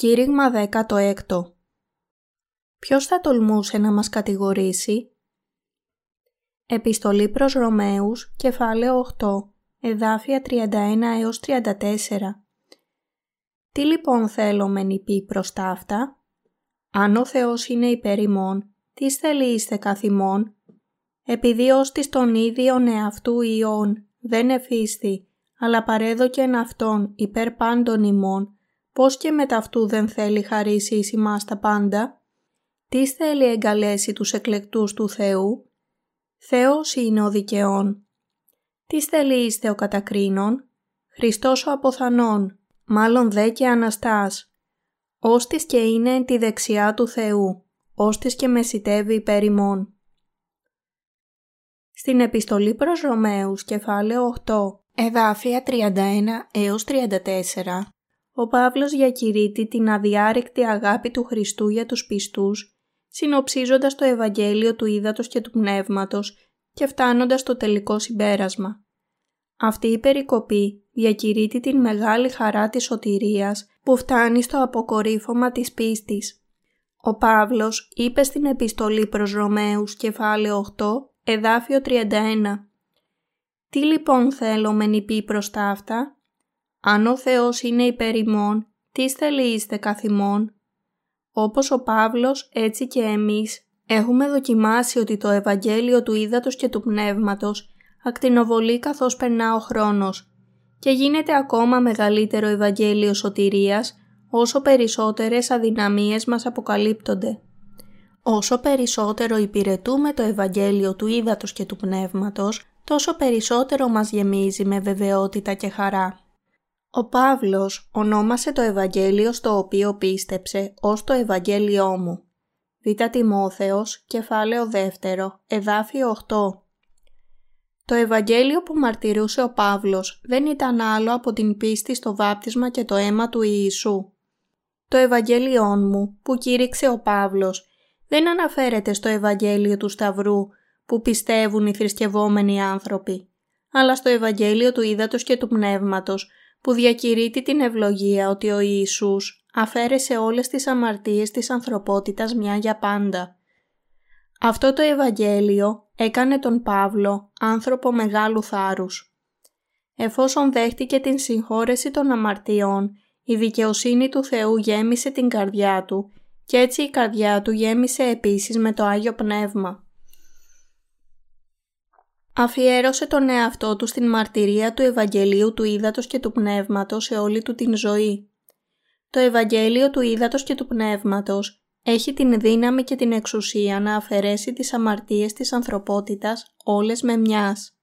Κήρυγμα 16 Ποιος θα τολμούσε να μας κατηγορήσει; Επιστολή προς Ρωμαίους, κεφάλαιο 8, εδάφια 31 έως 34 Τι λοιπόν θέλω μεν πει προς τα αυτά; Αν ο Θεός είναι υπέρ ημών, τι θέλει είστε καθ' ημών; Επειδή ως της τον ίδιον εαυτού ιών δεν εφίστη, αλλά παρέδοκεν αυτόν υπέρ πάντων ημών, πώς και με ταυτού δεν θέλει χαρίσει εις ημάς τα πάντα; Τι θέλει εγκαλέσει τους εκλεκτούς του Θεού; Θεός είναι ο δικαιών. Τι θέλει είστε ο κατακρίνων; Χριστός ο αποθανών, μάλλον δε και Αναστάς. Όστις και είναι τη δεξιά του Θεού, όστις και μεσητεύει υπέρ ημών. Στην επιστολή προς Ρωμαίους, κεφάλαιο 8, εδάφια 31 έως 34, ο Παύλος διακηρύττει την αδιάρρηκτη αγάπη του Χριστού για τους πιστούς, συνοψίζοντας το Ευαγγέλιο του Ήδατος και του Πνεύματος και φτάνοντας στο τελικό συμπέρασμα. Αυτή η περικοπή διακηρύττει την μεγάλη χαρά της σωτηρίας που φτάνει στο αποκορύφωμα της πίστης. Ο Παύλος είπε στην επιστολή προς Ρωμαίους κεφάλαιο 8, εδάφιο 31 «Τι λοιπόν θέλω μεν πει προς τα αυτά» Αν ο Θεός είναι υπέρ ημών, τι είστε καθ' ημών; Όπως ο Παύλος, έτσι και εμείς, έχουμε δοκιμάσει ότι το Ευαγγέλιο του Ήδατος και του Πνεύματος ακτινοβολεί καθώς περνά ο χρόνος και γίνεται ακόμα μεγαλύτερο Ευαγγέλιο σωτηρίας όσο περισσότερες αδυναμίες μας αποκαλύπτονται. Όσο περισσότερο υπηρετούμε το Ευαγγέλιο του Ήδατος και του Πνεύματος, τόσο περισσότερο μας γεμίζει με βεβαιότητα και χαρά. Ο Παύλος ονόμασε το Ευαγγέλιο στο οποίο πίστεψε ως το Ευαγγέλιό μου. Β' Τιμόθεος, κεφάλαιο 2, εδάφιο 8. Το Ευαγγέλιο που μαρτυρούσε ο Παύλος δεν ήταν άλλο από την πίστη στο βάπτισμα και το αίμα του Ιησού. Το Ευαγγέλιόν μου που κήρυξε ο Παύλος δεν αναφέρεται στο Ευαγγέλιο του Σταυρού που πιστεύουν οι θρησκευόμενοι άνθρωποι, αλλά στο Ευαγγέλιο του Ήδατος και του Πνεύματος που διακηρύττει την ευλογία ότι ο Ιησούς αφαίρεσε όλες τις αμαρτίες της ανθρωπότητας μια για πάντα. Αυτό το Ευαγγέλιο έκανε τον Παύλο άνθρωπο μεγάλου θάρρους. Εφόσον δέχτηκε την συγχώρεση των αμαρτιών, η δικαιοσύνη του Θεού γέμισε την καρδιά του και έτσι η καρδιά του γέμισε επίσης με το Άγιο Πνεύμα αφιέρωσε τον εαυτό του στην μαρτυρία του Ευαγγελίου του Ήδατος και του Πνεύματος σε όλη του την ζωή. Το Ευαγγέλιο του Ήδατος και του Πνεύματος έχει την δύναμη και την εξουσία να αφαιρέσει τις αμαρτίες της ανθρωπότητας όλες με μιας.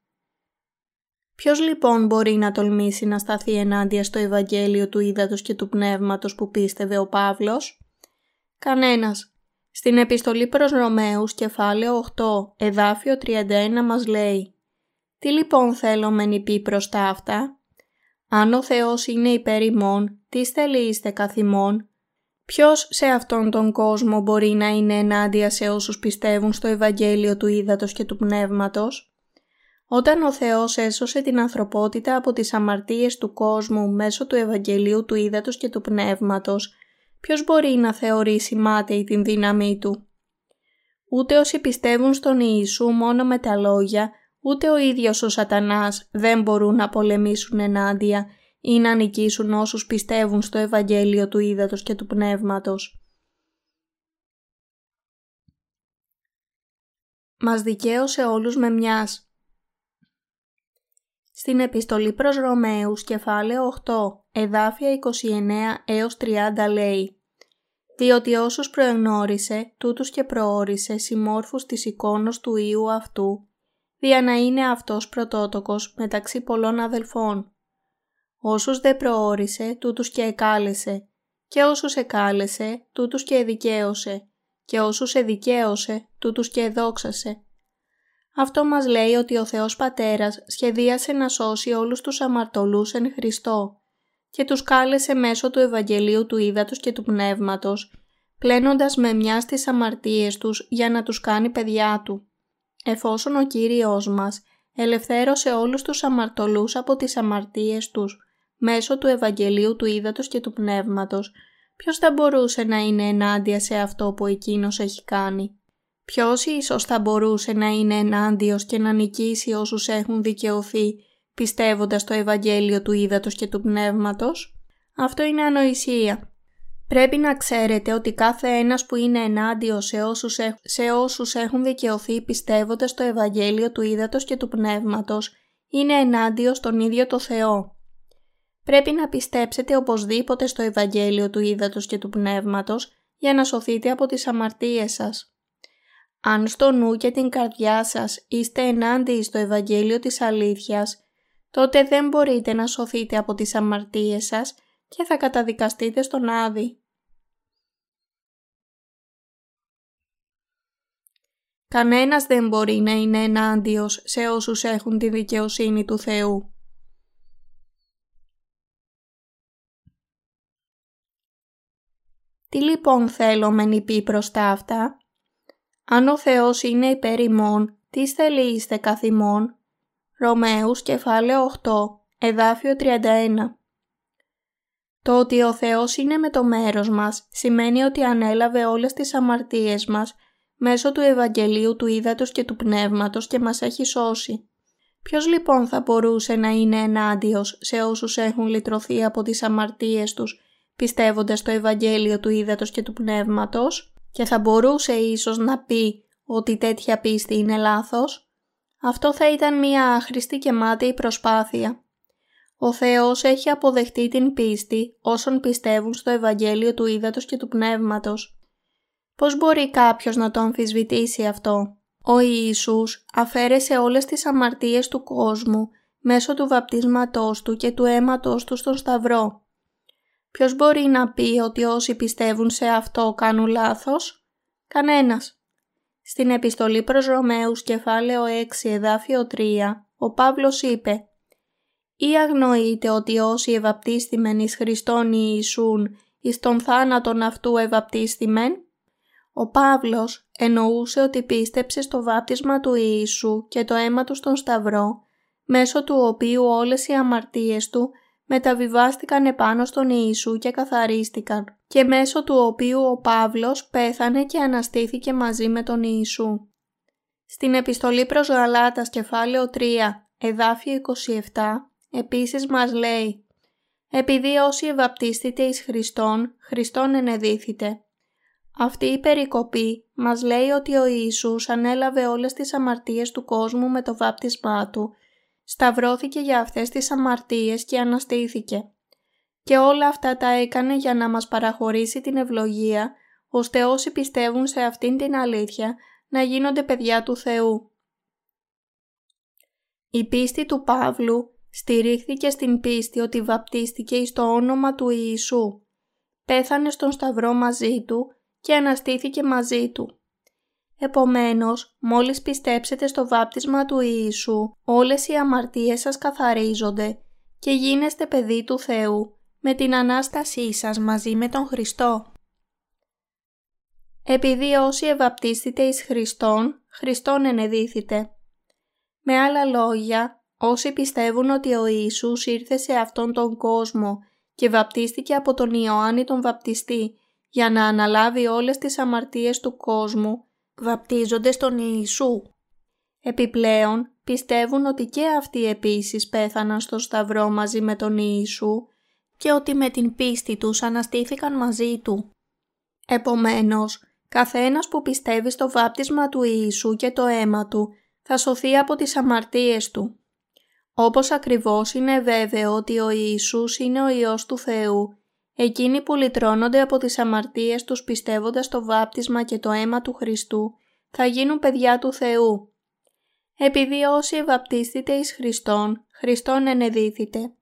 Ποιος λοιπόν μπορεί να τολμήσει να σταθεί ενάντια στο Ευαγγέλιο του Ήδατος και του Πνεύματος που πίστευε ο Παύλος; Κανένας. Στην επιστολή προς Ρωμαίους κεφάλαιο 8 εδάφιο 31 μας λέει «Τι λοιπόν θέλω μεν πει προς τα αυτά» «Αν ο Θεός είναι υπέρ ημών, τι είστε καθ' ημών» Ποιος σε αυτόν τον κόσμο μπορεί να είναι ενάντια σε όσους πιστεύουν στο Ευαγγέλιο του Ήδατος και του Πνεύματος; Όταν ο Θεός έσωσε την ανθρωπότητα από τις αμαρτίες του κόσμου μέσω του Ευαγγελίου του Ήδατος και του Πνεύματος, ποιος μπορεί να θεωρήσει μάταιη την δύναμή του; Ούτε όσοι πιστεύουν στον Ιησού μόνο με τα λόγια, ούτε ο ίδιος ο σατανάς δεν μπορούν να πολεμήσουν ενάντια ή να νικήσουν όσους πιστεύουν στο Ευαγγέλιο του Ήδατος και του Πνεύματος. Μας δικαίωσε όλους με μιας. Στην επιστολή προς Ρωμαίους κεφάλαιο 8 εδάφια 29 έως 30 λέει διότι όσους προεγνώρισε, τούτους και προόρισε συμμόρφους της εικόνος του Ιού αυτού, δια να είναι αυτός πρωτότοκος μεταξύ πολλών αδελφών. Όσους δε προόρισε, τούτους και εκάλεσε, και όσους εκάλεσε, τούτους και εδικαίωσε, και όσους εδικαίωσε, τούτους και εδόξασε. Αυτό μας λέει ότι ο Θεός Πατέρας σχεδίασε να σώσει όλους τους αμαρτωλούς εν Χριστώ και τους κάλεσε μέσω του Ευαγγελίου του Ήδατος και του Πνεύματος, πλένοντας με μιας στις αμαρτίες τους για να τους κάνει παιδιά Του. Εφόσον ο Κύριος μας ελευθέρωσε όλους τους αμαρτωλούς από τις αμαρτίες τους μέσω του Ευαγγελίου του Ήδατος και του Πνεύματος, ποιος θα μπορούσε να είναι ενάντια σε αυτό που εκείνος έχει κάνει; Ποιος ίσως θα μπορούσε να είναι ενάντιος και να νικήσει όσους έχουν δικαιωθεί πιστεύοντας το Ευαγγέλιο του Ήδατος και του Πνεύματος; Αυτό είναι ανοησία. Πρέπει να ξέρετε ότι κάθε ένας που είναι ενάντιος σε όσους, σε όσους έχουν δικαιωθεί πιστεύοντας το Ευαγγέλιο του Ήδατος και του Πνεύματος είναι ενάντιος στον ίδιο το Θεό. Πρέπει να πιστέψετε οπωσδήποτε στο Ευαγγέλιο του Ήδατος και του Πνεύματος για να σωθείτε από τις αμαρτίες σας. Αν στο νου και την καρδιά σας είστε ενάντιοι στο Ευαγγέλιο της αλήθειας, τότε δεν μπορείτε να σωθείτε από τις αμαρτίες σας και θα καταδικαστείτε στον Άδη. Κανένας δεν μπορεί να είναι ενάντιος σε όσους έχουν τη δικαιοσύνη του Θεού. Τι λοιπόν θέλω με νυπή προς τα αυτά; Αν ο Θεός είναι υπέρ ημών, τι θέλει είστε καθ' ημών. Ρωμαίους κεφάλαιο 8, εδάφιο 31. Το ότι ο Θεός είναι με το μέρος μας σημαίνει ότι ανέλαβε όλες τις αμαρτίες μας μέσω του Ευαγγελίου του Ήδατος και του Πνεύματος και μας έχει σώσει. Ποιος λοιπόν θα μπορούσε να είναι ενάντιος σε όσους έχουν λυτρωθεί από τις αμαρτίες τους πιστεύοντας το Ευαγγέλιο του Ήδατος και του Πνεύματος; Και θα μπορούσε ίσως να πει ότι τέτοια πίστη είναι λάθος; Αυτό θα ήταν μια άχρηστη και μάταιη προσπάθεια. Ο Θεός έχει αποδεχτεί την πίστη όσων πιστεύουν στο Ευαγγέλιο του Ήδατος και του Πνεύματος. Πώς μπορεί κάποιος να το αμφισβητήσει αυτό; Ο Ιησούς αφαίρεσε όλες τις αμαρτίες του κόσμου μέσω του βαπτίσματός του και του αίματος του στον Σταυρό. Ποιος μπορεί να πει ότι όσοι πιστεύουν σε αυτό κάνουν λάθος; Κανένας. Στην επιστολή προς Ρωμαίους κεφάλαιο 6 εδάφιο 3 ο Παύλος είπε «Ή αγνοείτε ότι όσοι ευαπτίστημεν εις Χριστόν Ιησούν εις τον θάνατον αυτού ευαπτίστημεν» Ο Παύλος εννοούσε ότι πίστεψε στο βάπτισμα του Ιησού και το αίμα του στον Σταυρό, μέσω του οποίου όλες οι αμαρτίες του μεταβιβάστηκαν επάνω στον Ιησού και καθαρίστηκαν και μέσω του οποίου ο Παύλος πέθανε και αναστήθηκε μαζί με τον Ιησού. Στην επιστολή προς Γαλάτας κεφάλαιο 3 εδάφιο 27 επίσης μας λέει «Επειδή όσοι ευαπτίστητε εις Χριστόν, Χριστόν ενεδίθητε». Αυτή η περικοπή μας λέει ότι ο Ιησούς ανέλαβε όλες τις αμαρτίες του κόσμου με το βάπτισμά Του σταυρώθηκε για αυτές τις αμαρτίες και αναστήθηκε. Και όλα αυτά τα έκανε για να μας παραχωρήσει την ευλογία, ώστε όσοι πιστεύουν σε αυτήν την αλήθεια να γίνονται παιδιά του Θεού. Η πίστη του Παύλου στηρίχθηκε στην πίστη ότι βαπτίστηκε στο όνομα του Ιησού. Πέθανε στον Σταυρό μαζί του και αναστήθηκε μαζί του. Επομένως, μόλις πιστέψετε στο βάπτισμα του Ιησού, όλες οι αμαρτίες σας καθαρίζονται και γίνεστε παιδί του Θεού με την Ανάστασή σας μαζί με τον Χριστό. Επειδή όσοι ευαπτίστητε εις Χριστόν, Χριστόν ενεδίθητε. Με άλλα λόγια, όσοι πιστεύουν ότι ο Ιησούς ήρθε σε αυτόν τον κόσμο και βαπτίστηκε από τον Ιωάννη τον βαπτιστή για να αναλάβει όλες τις αμαρτίες του κόσμου, βαπτίζονται στον Ιησού. Επιπλέον, πιστεύουν ότι και αυτοί επίσης πέθαναν στο Σταυρό μαζί με τον Ιησού και ότι με την πίστη τους αναστήθηκαν μαζί Του. Επομένως, καθένας που πιστεύει στο βάπτισμα του Ιησού και το αίμα Του θα σωθεί από τις αμαρτίες Του. Όπως ακριβώς είναι βέβαιο ότι ο Ιησούς είναι ο Υιός του Θεού Εκείνοι που λυτρώνονται από τις αμαρτίες τους πιστεύοντας το βάπτισμα και το αίμα του Χριστού θα γίνουν παιδιά του Θεού. Επειδή όσοι ευαπτίστητε εις Χριστόν, Χριστόν ενεδίθητε.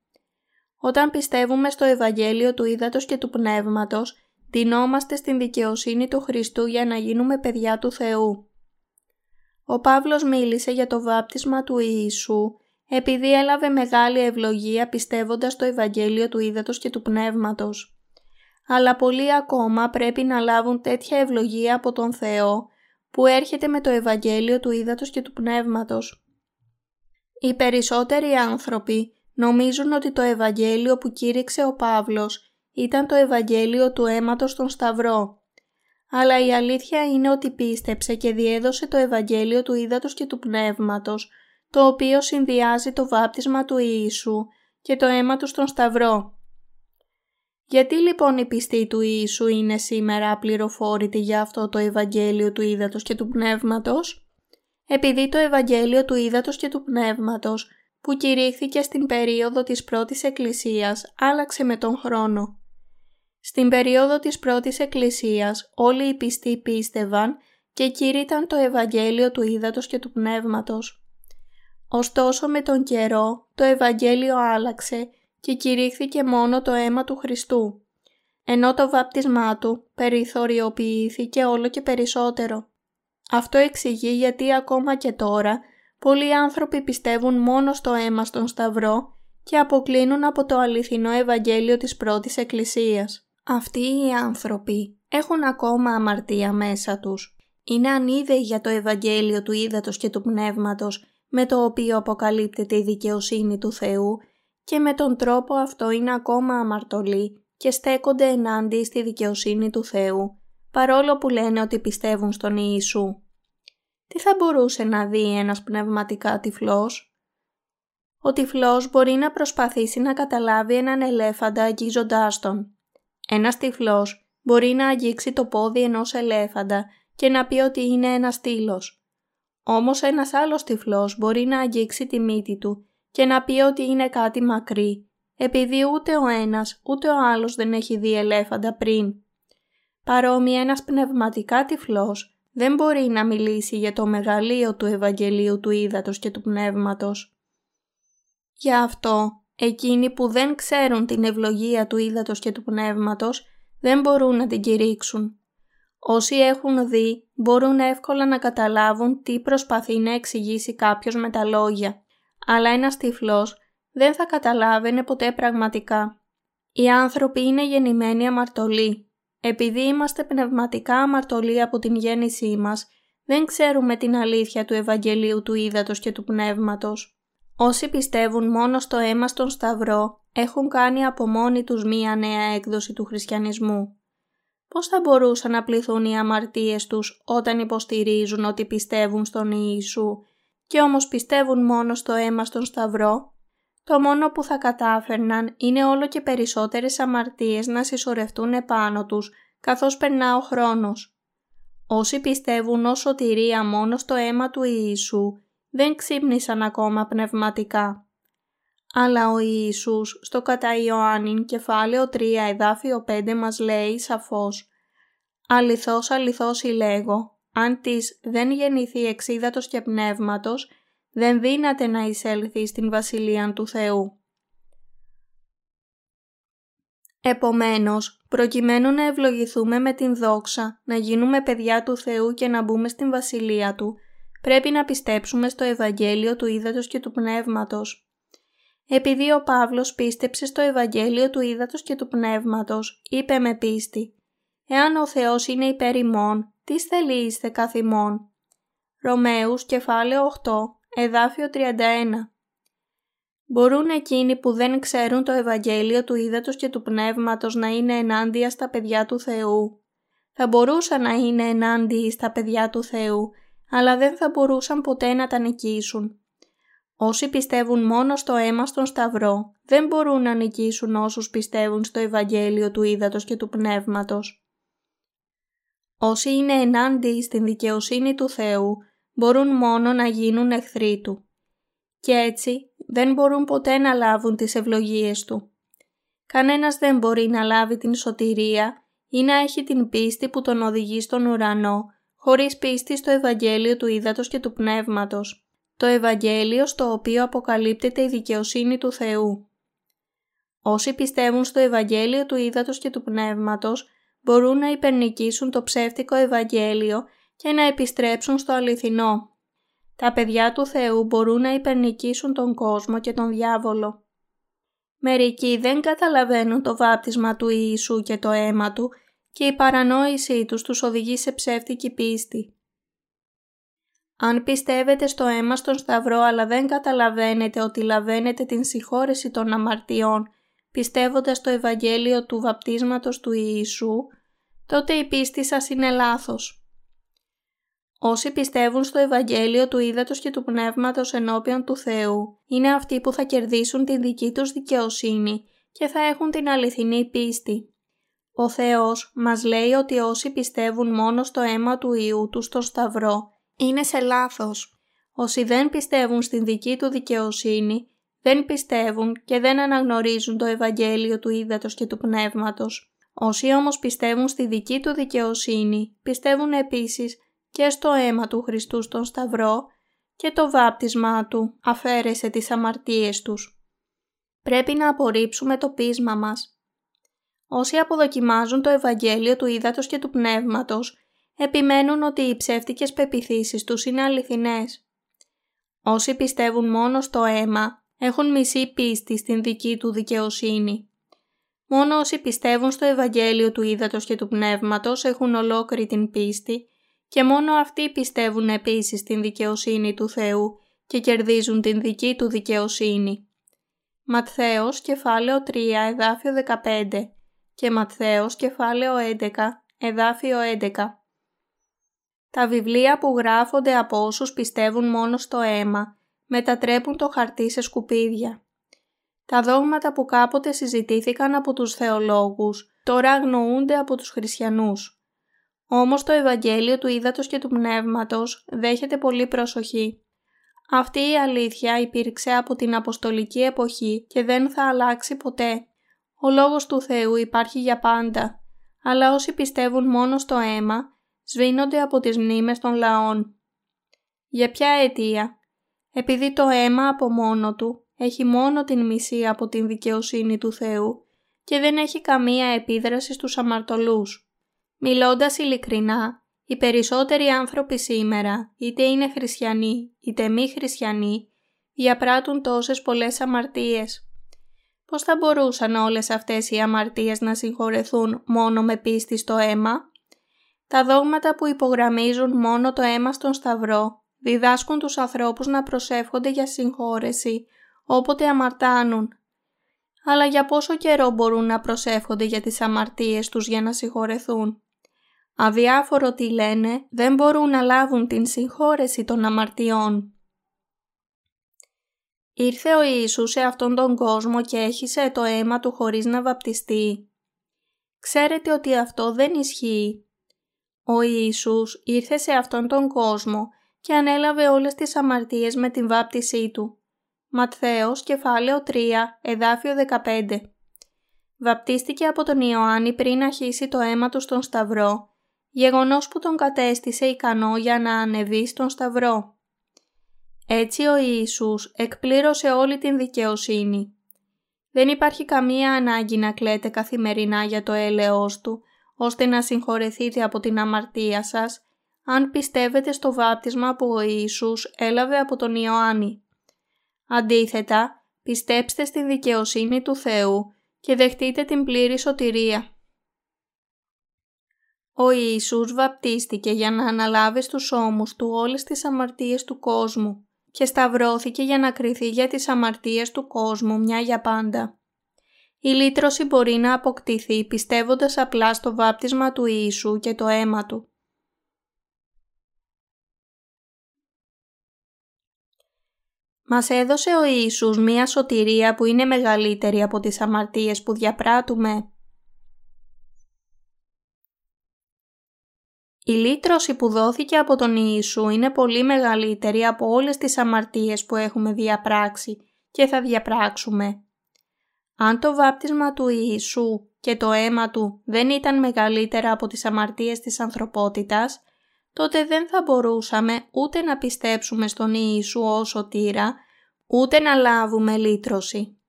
Όταν πιστεύουμε στο Ευαγγέλιο του Ήδατος και του Πνεύματος, δινόμαστε στην δικαιοσύνη του Χριστού για να γίνουμε παιδιά του Θεού. Ο Παύλος μίλησε για το βάπτισμα του Ιησού επειδή έλαβε μεγάλη ευλογία πιστεύοντας το Ευαγγέλιο του Ήδατος και του Πνεύματος. Αλλά πολλοί ακόμα πρέπει να λάβουν τέτοια ευλογία από τον Θεό που έρχεται με το Ευαγγέλιο του Ήδατος και του Πνεύματος. Οι περισσότεροι άνθρωποι νομίζουν ότι το Ευαγγέλιο που κήρυξε ο Παύλος ήταν το Ευαγγέλιο του αίματος στον Σταυρό. Αλλά η αλήθεια είναι ότι πίστεψε και διέδωσε το Ευαγγέλιο του Ήδατος και του Πνεύματος, το οποίο συνδυάζει το βάπτισμα του Ιησού και το αίμα τους στον Σταυρό. Γιατί λοιπόν η πιστή του Ιησού είναι σήμερα απληροφόρητη για αυτό το Ευαγγέλιο του Ήδατος και του Πνεύματος; Επειδή το Ευαγγέλιο του Ήδατος και του Πνεύματος που κηρύχθηκε στην περίοδο της πρώτης Εκκλησίας άλλαξε με τον χρόνο. Στην περίοδο της πρώτης Εκκλησίας όλοι οι πιστοί πίστευαν και κήρυταν το Ευαγγέλιο του Ήδατος και του Πνεύματος. Ωστόσο με τον καιρό το Ευαγγέλιο άλλαξε και κηρύχθηκε μόνο το αίμα του Χριστού, ενώ το βάπτισμά του περιθωριοποιήθηκε όλο και περισσότερο. Αυτό εξηγεί γιατί ακόμα και τώρα πολλοί άνθρωποι πιστεύουν μόνο στο αίμα στον Σταυρό και αποκλίνουν από το αληθινό Ευαγγέλιο της πρώτης Εκκλησίας. Αυτοί οι άνθρωποι έχουν ακόμα αμαρτία μέσα τους. Είναι ανίδεοι για το Ευαγγέλιο του Ήδατος και του Πνεύματος με το οποίο αποκαλύπτεται η δικαιοσύνη του Θεού και με τον τρόπο αυτό είναι ακόμα αμαρτωλοί και στέκονται ενάντια στη δικαιοσύνη του Θεού, παρόλο που λένε ότι πιστεύουν στον Ιησού. Τι θα μπορούσε να δει ένας πνευματικά τυφλός; Ο τυφλός μπορεί να προσπαθήσει να καταλάβει έναν ελέφαντα αγγίζοντάς τον. Ένας τυφλός μπορεί να αγγίξει το πόδι ενός ελέφαντα και να πει ότι είναι ένας στήλος. Όμως ένας άλλος τυφλός μπορεί να αγγίξει τη μύτη του και να πει ότι είναι κάτι μακρύ, επειδή ούτε ο ένας ούτε ο άλλος δεν έχει δει ελέφαντα πριν. Παρόμοια ένας πνευματικά τυφλός δεν μπορεί να μιλήσει για το μεγαλείο του Ευαγγελίου του Ήδατος και του Πνεύματος. Γι' αυτό, εκείνοι που δεν ξέρουν την ευλογία του Ήδατος και του Πνεύματος δεν μπορούν να την κηρύξουν. Όσοι έχουν δει μπορούν εύκολα να καταλάβουν τι προσπαθεί να εξηγήσει κάποιος με τα λόγια αλλά ένας τυφλός δεν θα καταλάβαινε ποτέ πραγματικά. Οι άνθρωποι είναι γεννημένοι αμαρτωλοί. Επειδή είμαστε πνευματικά αμαρτωλοί από την γέννησή μας, δεν ξέρουμε την αλήθεια του Ευαγγελίου του Ήδατος και του Πνεύματος. Όσοι πιστεύουν μόνο στο αίμα στον Σταυρό, έχουν κάνει από μόνοι τους μία νέα έκδοση του χριστιανισμού. Πώς θα μπορούσαν να πληθούν οι αμαρτίες τους όταν υποστηρίζουν ότι πιστεύουν στον Ιησού και όμως πιστεύουν μόνο στο αίμα στον Σταυρό, το μόνο που θα κατάφερναν είναι όλο και περισσότερες αμαρτίες να συσσωρευτούν επάνω τους καθώς περνά ο χρόνος. Όσοι πιστεύουν ως σωτηρία μόνο στο αίμα του Ιησού δεν ξύπνησαν ακόμα πνευματικά. Αλλά ο Ιησούς στο κατά Ιωάννην κεφάλαιο 3 εδάφιο 5 μας λέει σαφώς «Αληθώς αληθώς λέγω, αν της δεν γεννηθεί εξίδατος και πνεύματος, δεν δύναται να εισέλθει στην Βασιλεία του Θεού. Επομένως, προκειμένου να ευλογηθούμε με την δόξα, να γίνουμε παιδιά του Θεού και να μπούμε στην Βασιλεία Του, πρέπει να πιστέψουμε στο Ευαγγέλιο του Ήδατος και του Πνεύματος. Επειδή ο Παύλος πίστεψε στο Ευαγγέλιο του Ήδατος και του Πνεύματος, είπε με πίστη «Εάν ο Θεός είναι υπέρ ημών, τι θελείστε καθ' ημών». Ρωμαίους κεφάλαιο 8, εδάφιο 31 Μπορούν εκείνοι που δεν ξέρουν το Ευαγγέλιο του Ήδατος και του Πνεύματος να είναι ενάντια στα παιδιά του Θεού. Θα μπορούσαν να είναι ενάντια στα παιδιά του Θεού, αλλά δεν θα μπορούσαν ποτέ να τα νικήσουν. Όσοι πιστεύουν μόνο στο αίμα στον Σταυρό, δεν μπορούν να νικήσουν όσους πιστεύουν στο Ευαγγέλιο του Ήδατος και του Πνεύματος. Όσοι είναι ενάντιοι στην δικαιοσύνη του Θεού μπορούν μόνο να γίνουν εχθροί Του και έτσι δεν μπορούν ποτέ να λάβουν τις ευλογίες Του. Κανένας δεν μπορεί να λάβει την σωτηρία ή να έχει την πίστη που τον οδηγεί στον ουρανό χωρίς πίστη στο Ευαγγέλιο του Ήδατος και του Πνεύματος, το Ευαγγέλιο στο οποίο αποκαλύπτεται η δικαιοσύνη του Θεού. Όσοι πιστεύουν στο Ευαγγέλιο του Ήδατος και του Πνεύματος μπορούν να υπερνικήσουν το ψεύτικο Ευαγγέλιο και να επιστρέψουν στο αληθινό. Τα παιδιά του Θεού μπορούν να υπερνικήσουν τον κόσμο και τον διάβολο. Μερικοί δεν καταλαβαίνουν το βάπτισμα του Ιησού και το αίμα του και η παρανόησή τους τους οδηγεί σε ψεύτικη πίστη. Αν πιστεύετε στο αίμα στον Σταυρό αλλά δεν καταλαβαίνετε ότι λαβαίνετε την συγχώρεση των αμαρτιών πιστεύοντας το Ευαγγέλιο του βαπτίσματος του Ιησού, τότε η πίστη σας είναι λάθος. Όσοι πιστεύουν στο Ευαγγέλιο του Ήδατος και του Πνεύματος ενώπιον του Θεού, είναι αυτοί που θα κερδίσουν την δική τους δικαιοσύνη και θα έχουν την αληθινή πίστη. Ο Θεός μας λέει ότι όσοι πιστεύουν μόνο στο αίμα του Ιού του στο Σταυρό, είναι σε λάθος. Όσοι δεν πιστεύουν στην δική του δικαιοσύνη, δεν πιστεύουν και δεν αναγνωρίζουν το Ευαγγέλιο του Ήδατος και του Πνεύματος. Όσοι όμως πιστεύουν στη δική του δικαιοσύνη, πιστεύουν επίσης και στο αίμα του Χριστού στον Σταυρό και το βάπτισμά του αφαίρεσε τις αμαρτίες τους. Πρέπει να απορρίψουμε το πείσμα μας. Όσοι αποδοκιμάζουν το Ευαγγέλιο του Ήδατος και του Πνεύματος, επιμένουν ότι οι ψεύτικες πεπιθήσεις τους είναι αληθινές. Όσοι πιστεύουν μόνο στο αίμα, έχουν μισή πίστη στην δική του δικαιοσύνη. Μόνο όσοι πιστεύουν στο Ευαγγέλιο του Ήδατος και του Πνεύματος έχουν ολόκληρη την πίστη και μόνο αυτοί πιστεύουν επίσης στην δικαιοσύνη του Θεού και κερδίζουν την δική του δικαιοσύνη. Ματθαίος κεφάλαιο 3 εδάφιο 15 και Ματθαίος κεφάλαιο 11 εδάφιο 11 Τα βιβλία που γράφονται από όσους πιστεύουν μόνο στο αίμα μετατρέπουν το χαρτί σε σκουπίδια. Τα δόγματα που κάποτε συζητήθηκαν από τους θεολόγους τώρα αγνοούνται από τους χριστιανούς. Όμως το Ευαγγέλιο του Ήδατος και του Πνεύματος δέχεται πολύ προσοχή. Αυτή η αλήθεια υπήρξε από την Αποστολική εποχή και δεν θα αλλάξει ποτέ. Ο Λόγος του Θεού υπάρχει για πάντα, αλλά όσοι πιστεύουν μόνο στο αίμα σβήνονται από τις μνήμες των λαών. Για ποια αιτία; Επειδή το αίμα από μόνο του έχει μόνο την μισή από την δικαιοσύνη του Θεού και δεν έχει καμία επίδραση στους αμαρτωλούς. Μιλώντας ειλικρινά, οι περισσότεροι άνθρωποι σήμερα, είτε είναι χριστιανοί είτε μη χριστιανοί, διαπράττουν τόσες πολλές αμαρτίες. Πώς θα μπορούσαν όλες αυτές οι αμαρτίες να συγχωρεθούν μόνο με πίστη στο αίμα; Τα δόγματα που υπογραμμίζουν μόνο το αίμα στον Σταυρό διδάσκουν τους ανθρώπους να προσεύχονται για συγχώρεση όποτε αμαρτάνουν. Αλλά για πόσο καιρό μπορούν να προσεύχονται για τις αμαρτίες τους για να συγχωρεθούν; Αδιάφορο τι λένε, δεν μπορούν να λάβουν την συγχώρεση των αμαρτιών. Ήρθε ο Ιησούς σε αυτόν τον κόσμο και έχισε το αίμα του χωρίς να βαπτιστεί. Ξέρετε ότι αυτό δεν ισχύει. Ο Ιησούς ήρθε σε αυτόν τον κόσμο και ανέλαβε όλες τις αμαρτίες με την βάπτισή του. Ματθαίος, κεφάλαιο 3, εδάφιο 15 Βαπτίστηκε από τον Ιωάννη πριν αρχίσει το αίμα του στον Σταυρό γεγονός που τον κατέστησε ικανό για να ανεβεί στον Σταυρό. Έτσι ο Ιησούς εκπλήρωσε όλη την δικαιοσύνη. Δεν υπάρχει καμία ανάγκη να κλαίτε καθημερινά για το έλεος Του, ώστε να συγχωρεθείτε από την αμαρτία σας, αν πιστεύετε στο βάπτισμα που ο Ιησούς έλαβε από τον Ιωάννη. Αντίθετα, πιστέψτε στη δικαιοσύνη του Θεού και δεχτείτε την πλήρη σωτηρία. Ο Ιησούς βαπτίστηκε για να αναλάβει στους ώμους του όλες τις αμαρτίες του κόσμου και σταυρώθηκε για να κριθεί για τις αμαρτίες του κόσμου μια για πάντα. Η λύτρωση μπορεί να αποκτηθεί πιστεύοντας απλά στο βάπτισμα του Ιησού και το αίμα του. Μας έδωσε ο Ιησούς μία σωτηρία που είναι μεγαλύτερη από τις αμαρτίες που διαπράττουμε Η λύτρωση που δόθηκε από τον Ιησού είναι πολύ μεγαλύτερη από όλες τις αμαρτίες που έχουμε διαπράξει και θα διαπράξουμε. Αν το βάπτισμα του Ιησού και το αίμα του δεν ήταν μεγαλύτερα από τις αμαρτίες της ανθρωπότητας, τότε δεν θα μπορούσαμε ούτε να πιστέψουμε στον Ιησού ως σωτήρα, ούτε να λάβουμε λύτρωση.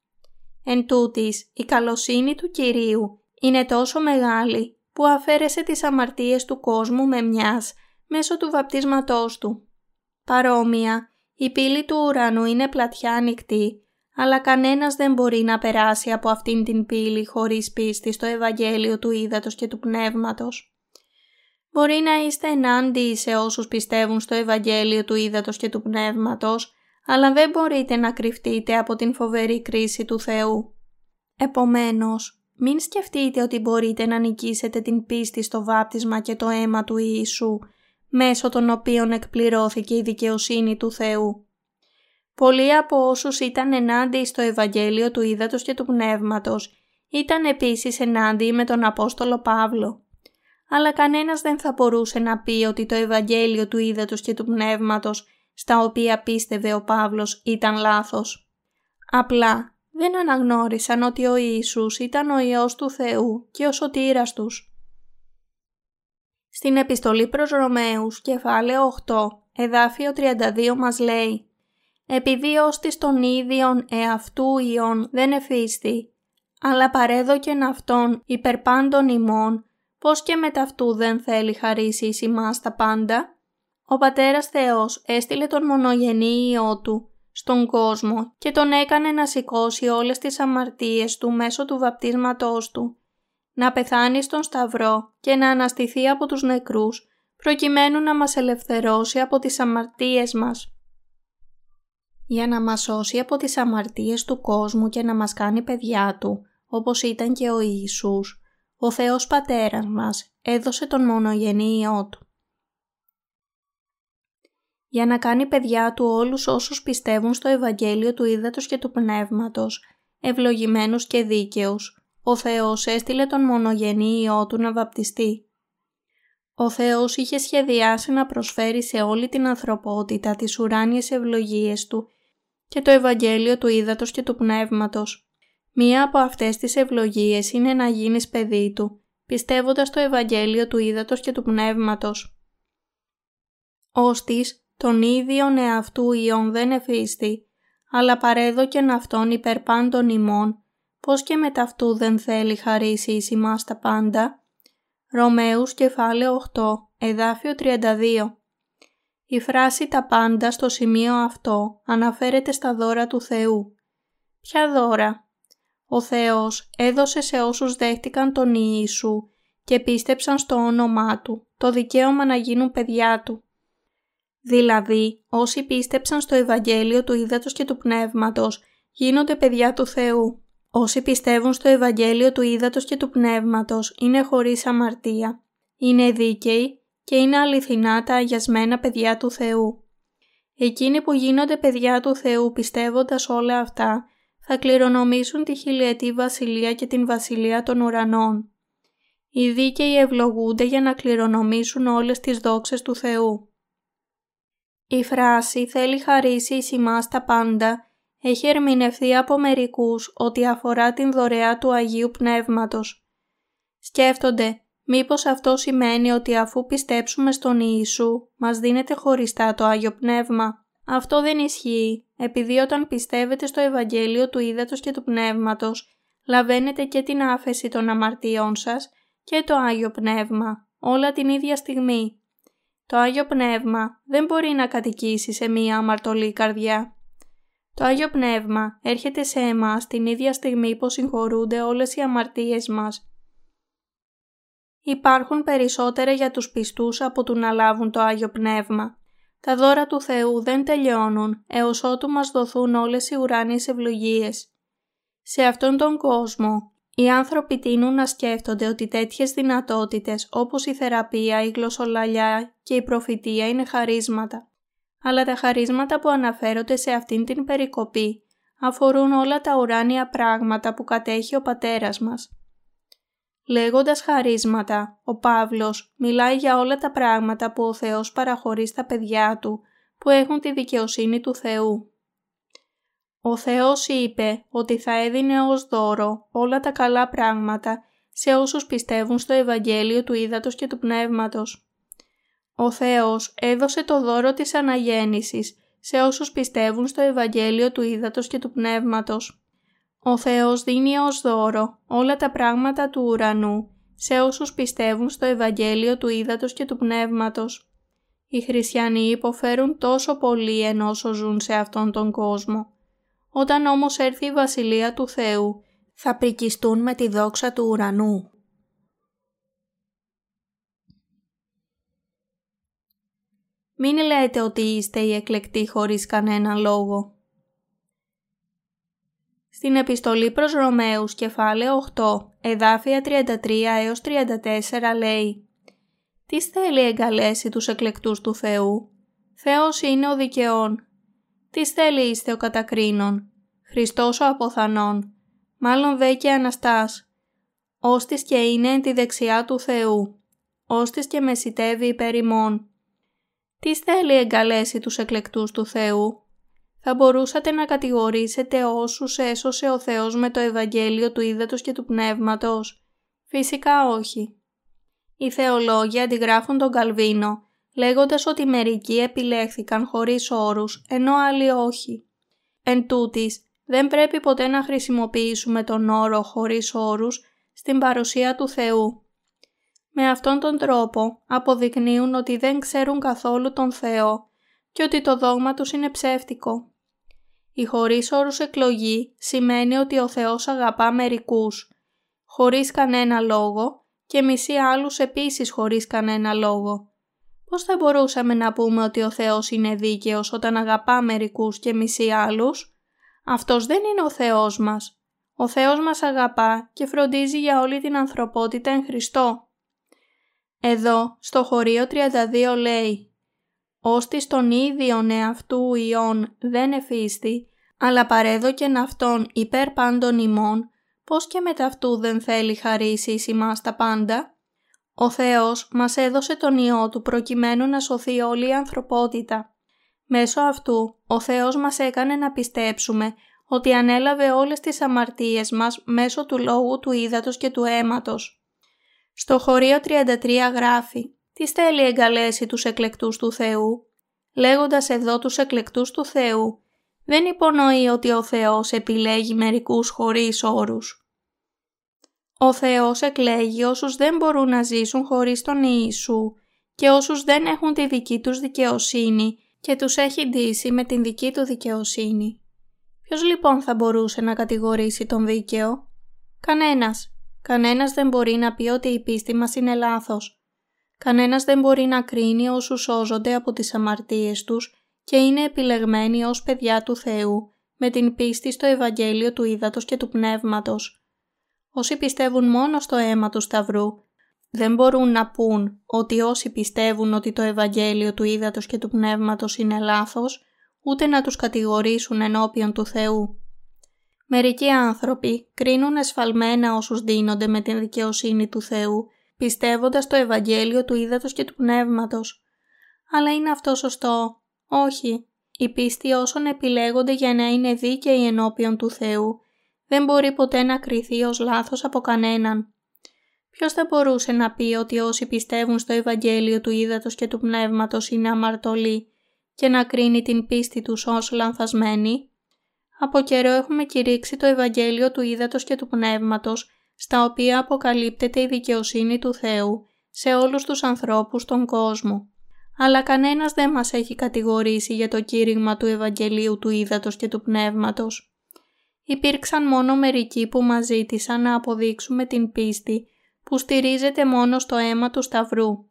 Εν τούτης, η καλοσύνη του Κυρίου είναι τόσο μεγάλη που αφαίρεσε τις αμαρτίες του κόσμου με μιας μέσω του βαπτίσματός του. Παρόμοια, η πύλη του ουρανού είναι πλατιά ανοιχτή, αλλά κανένας δεν μπορεί να περάσει από αυτήν την πύλη χωρίς πίστη στο Ευαγγέλιο του Ήδατος και του Πνεύματος. Μπορεί να είστε ενάντιοι σε όσους πιστεύουν στο Ευαγγέλιο του Ήδατος και του Πνεύματος, αλλά δεν μπορείτε να κρυφτείτε από την φοβερή κρίση του Θεού. Επομένως, μην σκεφτείτε ότι μπορείτε να νικήσετε την πίστη στο βάπτισμα και το αίμα του Ιησού, μέσω των οποίων εκπληρώθηκε η δικαιοσύνη του Θεού. Πολλοί από όσους ήταν ενάντια στο Ευαγγέλιο του Ήδατος και του Πνεύματος, ήταν επίσης ενάντια με τον Απόστολο Παύλο. Αλλά κανένας δεν θα μπορούσε να πει ότι το Ευαγγέλιο του Ήδατος και του Πνεύματος, στα οποία πίστευε ο Παύλος, ήταν λάθος. Απλά δεν αναγνώρισαν ότι ο Ιησούς ήταν ο Υιός του Θεού και ο σωτήρας τους. Στην επιστολή προς Ρωμαίους, κεφάλαιο 8, εδάφιο 32 μας λέει «Επειδή ως της των ίδιων εαυτού Υιών δεν εφίστη, αλλά παρέδοκεν αυτόν υπερπάντων ημών, πως και μεταυτού δεν θέλει χαρίσει εις ημάς τα πάντα. Ο Πατέρας Θεός έστειλε τον μονογενή Υιό Του στον κόσμο και τον έκανε να σηκώσει όλες τις αμαρτίες Του μέσω του βαπτίσματός Του, να πεθάνει στον Σταυρό και να αναστηθεί από τους νεκρούς, προκειμένου να μας ελευθερώσει από τις αμαρτίες μας. Για να μας σώσει από τις αμαρτίες του κόσμου και να μας κάνει παιδιά Του, όπως ήταν και ο Ιησούς, ο Θεός Πατέρας μας έδωσε τον μονογενή Υιό Του. Για να κάνει παιδιά Του όλους όσους πιστεύουν στο Ευαγγέλιο του Ήδατος και του Πνεύματος, ευλογημένους και δίκαιους, ο Θεός έστειλε τον μονογενή Υιό Του να βαπτιστεί. Ο Θεός είχε σχεδιάσει να προσφέρει σε όλη την ανθρωπότητα τις ουράνιες ευλογίες Του και το Ευαγγέλιο του Ήδατος και του Πνεύματος, Μία από αυτές τις ευλογίες είναι να γίνεις παιδί Του, πιστεύοντας το Ευαγγέλιο του Ήδατος και του Πνεύματος. Όστις, τον ίδιον εαυτού ιών δεν εφίστη, αλλά παρέδοκεν αυτόν υπέρ πάντων ημών, πως και με ταυτού δεν θέλει χαρίσει εις ημάς τα πάντα. Ρωμαίους κεφάλαιο 8, εδάφιο 32 Η φράση «τα πάντα» στο σημείο αυτό αναφέρεται στα δώρα του Θεού. Ποια δώρα; Ο Θεός έδωσε σε όσους δέχτηκαν τον Ιησού και πίστεψαν στο όνομά Του το δικαίωμα να γίνουν παιδιά Του. Δηλαδή, όσοι πίστεψαν στο Ευαγγέλιο του Ήδατος και του Πνεύματος γίνονται παιδιά του Θεού. Όσοι πιστεύουν στο Ευαγγέλιο του Ήδατος και του Πνεύματος είναι χωρίς αμαρτία, είναι δίκαιοι και είναι αληθινά τα αγιασμένα παιδιά του Θεού. Εκείνοι που γίνονται παιδιά του Θεού πιστεύοντας όλα αυτά θα κληρονομήσουν τη χιλιετή βασιλεία και την βασιλεία των ουρανών. Οι δίκαιοι ευλογούνται για να κληρονομήσουν όλες τις δόξες του Θεού. Η φράση «θέλει χαρίσει εις ημάς τα πάντα» έχει ερμηνευθεί από μερικούς ότι αφορά την δωρεά του Αγίου Πνεύματος. Σκέφτονται μήπως αυτό σημαίνει ότι αφού πιστέψουμε στον Ιησού μας δίνεται χωριστά το Άγιο Πνεύμα; Αυτό δεν ισχύει, επειδή όταν πιστεύετε στο Ευαγγέλιο του Ήδατος και του Πνεύματος, λαβαίνετε και την άφεση των αμαρτιών σας και το Άγιο Πνεύμα, όλα την ίδια στιγμή. Το Άγιο Πνεύμα δεν μπορεί να κατοικήσει σε μία αμαρτωλή καρδιά. Το Άγιο Πνεύμα έρχεται σε εμάς την ίδια στιγμή που συγχωρούνται όλες οι αμαρτίες μας. Υπάρχουν περισσότερα για τους πιστούς από του να λάβουν το Άγιο Πνεύμα. Τα δώρα του Θεού δεν τελειώνουν έως ότου μας δοθούν όλες οι ουράνιες ευλογίες. Σε αυτόν τον κόσμο, οι άνθρωποι τείνουν να σκέφτονται ότι τέτοιες δυνατότητες όπως η θεραπεία, η γλωσσολαλιά και η προφητεία είναι χαρίσματα. Αλλά τα χαρίσματα που αναφέρονται σε αυτήν την περικοπή αφορούν όλα τα ουράνια πράγματα που κατέχει ο Πατέρας μας. Λέγοντας χαρίσματα, ο Παύλος μιλάει για όλα τα πράγματα που ο Θεός παραχωρεί στα παιδιά Του που έχουν τη δικαιοσύνη του Θεού. Ο Θεός είπε ότι θα έδινε ως δώρο όλα τα καλά πράγματα σε όσους πιστεύουν στο Ευαγγέλιο του Ήδατος και του Πνεύματος. Ο Θεός έδωσε το δώρο της αναγέννησης σε όσους πιστεύουν στο Ευαγγέλιο του Ήδατος και του Πνεύματος. Ο Θεός δίνει ως δώρο όλα τα πράγματα του ουρανού σε όσους πιστεύουν στο Ευαγγέλιο του Ήδατος και του Πνεύματος. Οι χριστιανοί υποφέρουν τόσο πολύ ενώ ζουν σε αυτόν τον κόσμο. Όταν όμως έρθει η Βασιλεία του Θεού, θα πρικιστούν με τη δόξα του ουρανού. Μην λέτε ότι είστε οι εκλεκτοί χωρίς κανένα λόγο. Στην επιστολή προς Ρωμαίους κεφάλαιο 8, εδάφια 33 έως 34 λέει «Τι θέλει εγκαλέσει τους εκλεκτούς του Θεού, Θεός είναι ο δικαιών. Τι θέλει είστε ο κατακρίνων, Χριστός ο αποθανών, μάλλον δε και Αναστάς. Όστις και είναι εν τη δεξιά του Θεού, όστις και μεσητεύει υπέρ ημών. Τι θέλει εγκαλέσει τους εκλεκτούς του Θεού, θα μπορούσατε να κατηγορήσετε όσους έσωσε ο Θεός με το Ευαγγέλιο του Ήδατος και του Πνεύματος; Φυσικά όχι. Οι θεολόγοι αντιγράφουν τον Καλβίνο λέγοντας ότι μερικοί επιλέχθηκαν χωρίς όρους ενώ άλλοι όχι. Εν τούτης, δεν πρέπει ποτέ να χρησιμοποιήσουμε τον όρο χωρίς όρους στην παρουσία του Θεού. Με αυτόν τον τρόπο αποδεικνύουν ότι δεν ξέρουν καθόλου τον Θεό και ότι το δόγμα τους είναι ψεύτικο. Η χωρίς όρους εκλογή σημαίνει ότι ο Θεός αγαπά μερικούς, χωρίς κανένα λόγο και μισεί άλλους επίσης χωρίς κανένα λόγο. Πώς θα μπορούσαμε να πούμε ότι ο Θεός είναι δίκαιος όταν αγαπά μερικούς και μισεί άλλους; Αυτός δεν είναι ο Θεός μας. Ο Θεός μας αγαπά και φροντίζει για όλη την ανθρωπότητα εν Χριστώ. Εδώ, στο χωρίο 32 λέει «Ώστις τον ίδιον εαυτού ιών δεν εφίστη, αλλά παρέδοκεν αυτόν υπέρ πάντων ημών, πώς και μεταυτού δεν θέλει χαρίσει εις ημάς τα πάντα» Ο Θεός μας έδωσε τον Υιό Του προκειμένου να σωθεί όλη η ανθρωπότητα. Μέσω αυτού, ο Θεός μας έκανε να πιστέψουμε ότι ανέλαβε όλες τις αμαρτίες μας μέσω του λόγου του ύδατος και του αίματος. Στο χωρίο 33 γράφει «Τις θέλει εγκαλέσει τους εκλεκτούς του Θεού» λέγοντας εδώ τους εκλεκτούς του Θεού, δεν υπονοεί ότι ο Θεός επιλέγει μερικούς χωρίς όρους. Ο Θεός εκλέγει όσους δεν μπορούν να ζήσουν χωρίς τον Ιησού και όσους δεν έχουν τη δική τους δικαιοσύνη και τους έχει ντύσει με την δική του δικαιοσύνη. Ποιος λοιπόν θα μπορούσε να κατηγορήσει τον δίκαιο; Κανένας. Κανένας δεν μπορεί να πει ότι η πίστη μας είναι λάθος. Κανένας δεν μπορεί να κρίνει όσους σώζονται από τις αμαρτίες τους και είναι επιλεγμένοι ως παιδιά του Θεού με την πίστη στο Ευαγγέλιο του Ήδατος και του Πνεύματος Όσοι πιστεύουν μόνο στο αίμα του Σταυρού, δεν μπορούν να πούν ότι όσοι πιστεύουν ότι το Ευαγγέλιο του Ήδατος και του Πνεύματος είναι λάθος, ούτε να τους κατηγορήσουν ενώπιον του Θεού. Μερικοί άνθρωποι κρίνουν εσφαλμένα όσους δίνονται με την δικαιοσύνη του Θεού, πιστεύοντας το Ευαγγέλιο του Ήδατος και του Πνεύματος. Αλλά είναι αυτό σωστό; Όχι. Οι πίστοι όσων επιλέγονται για να είναι δίκαιοι ενώπιον του Θεού δεν μπορεί ποτέ να κριθεί ως λάθος από κανέναν. Ποιος θα μπορούσε να πει ότι όσοι πιστεύουν στο Ευαγγέλιο του Ήδατος και του Πνεύματος είναι αμαρτωλοί και να κρίνει την πίστη τους ως λανθασμένη; Από καιρό έχουμε κηρύξει το Ευαγγέλιο του Ήδατος και του Πνεύματος, στα οποία αποκαλύπτεται η δικαιοσύνη του Θεού σε όλους τους ανθρώπους στον κόσμο. Αλλά κανένας δεν μας έχει κατηγορήσει για το κήρυγμα του Ευαγγελίου του Ήδατος και του Πνεύματος υπήρξαν μόνο μερικοί που μας ζήτησαν να αποδείξουμε την πίστη που στηρίζεται μόνο στο αίμα του Σταυρού.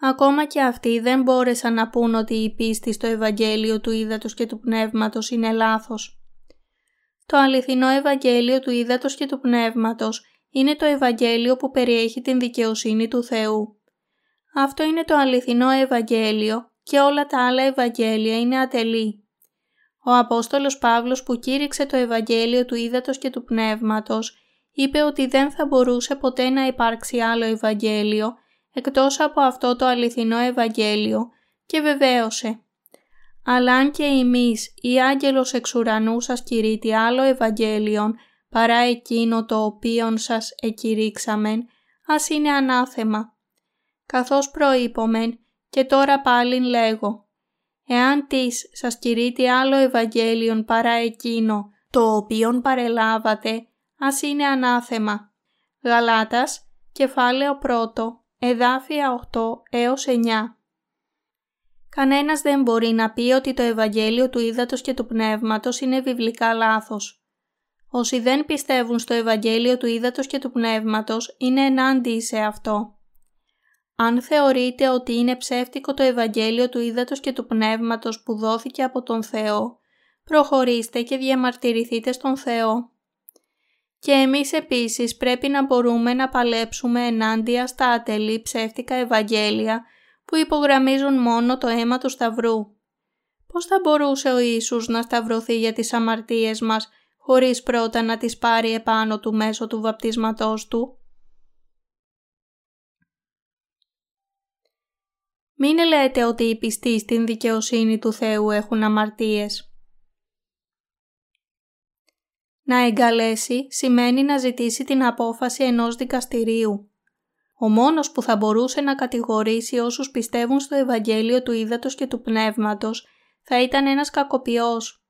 Ακόμα και αυτοί δεν μπόρεσαν να πούν ότι η πίστη στο Ευαγγέλιο του Ήδατος και του Πνεύματος είναι λάθος. Το αληθινό Ευαγγέλιο του Ήδατος και του Πνεύματος είναι το Ευαγγέλιο που περιέχει την δικαιοσύνη του Θεού. Αυτό είναι το αληθινό Ευαγγέλιο και όλα τα άλλα Ευαγγέλια είναι ατελή. Ο Απόστολος Παύλος που κήρυξε το Ευαγγέλιο του Ήδατος και του Πνεύματος είπε ότι δεν θα μπορούσε ποτέ να υπάρξει άλλο Ευαγγέλιο εκτός από αυτό το αληθινό Ευαγγέλιο και βεβαίωσε. Αλλά αν και εμείς ή άγγελος εξ ουρανού σας κηρύττει άλλο Ευαγγέλιον παρά εκείνο το οποίον σας εκηρύξαμεν, ας είναι ανάθεμα. Καθώς προείπομεν και τώρα πάλιν λέγω, εάν της σας κηρύττει άλλο Ευαγγέλιον παρά εκείνο, το οποίον παρελάβατε, ας είναι ανάθεμα. Γαλάτας, κεφάλαιο 1, εδάφια 8 έως 9. Κανένας δεν μπορεί να πει ότι το Ευαγγέλιο του Ήδατος και του Πνεύματος είναι βιβλικά λάθος. Όσοι δεν πιστεύουν στο Ευαγγέλιο του Ήδατος και του Πνεύματος είναι ενάντιοι σε αυτό. Αν θεωρείτε ότι είναι ψεύτικο το Ευαγγέλιο του Ήδατος και του Πνεύματος που δόθηκε από τον Θεό, προχωρήστε και διαμαρτυρηθείτε στον Θεό. Και εμείς επίσης πρέπει να μπορούμε να παλέψουμε ενάντια στα ατελή ψεύτικα Ευαγγέλια που υπογραμμίζουν μόνο το αίμα του Σταυρού. Πώς θα μπορούσε ο Ιησούς να σταυρωθεί για τις αμαρτίες μας χωρίς πρώτα να τις πάρει επάνω του μέσω του βαπτίσματός του; Μην λέτε ότι οι πιστοί στην δικαιοσύνη του Θεού έχουν αμαρτίες. Να εγκαλέσει σημαίνει να ζητήσει την απόφαση ενός δικαστηρίου. Ο μόνος που θα μπορούσε να κατηγορήσει όσους πιστεύουν στο Ευαγγέλιο του Ήδατος και του Πνεύματος θα ήταν ένας κακοποιός.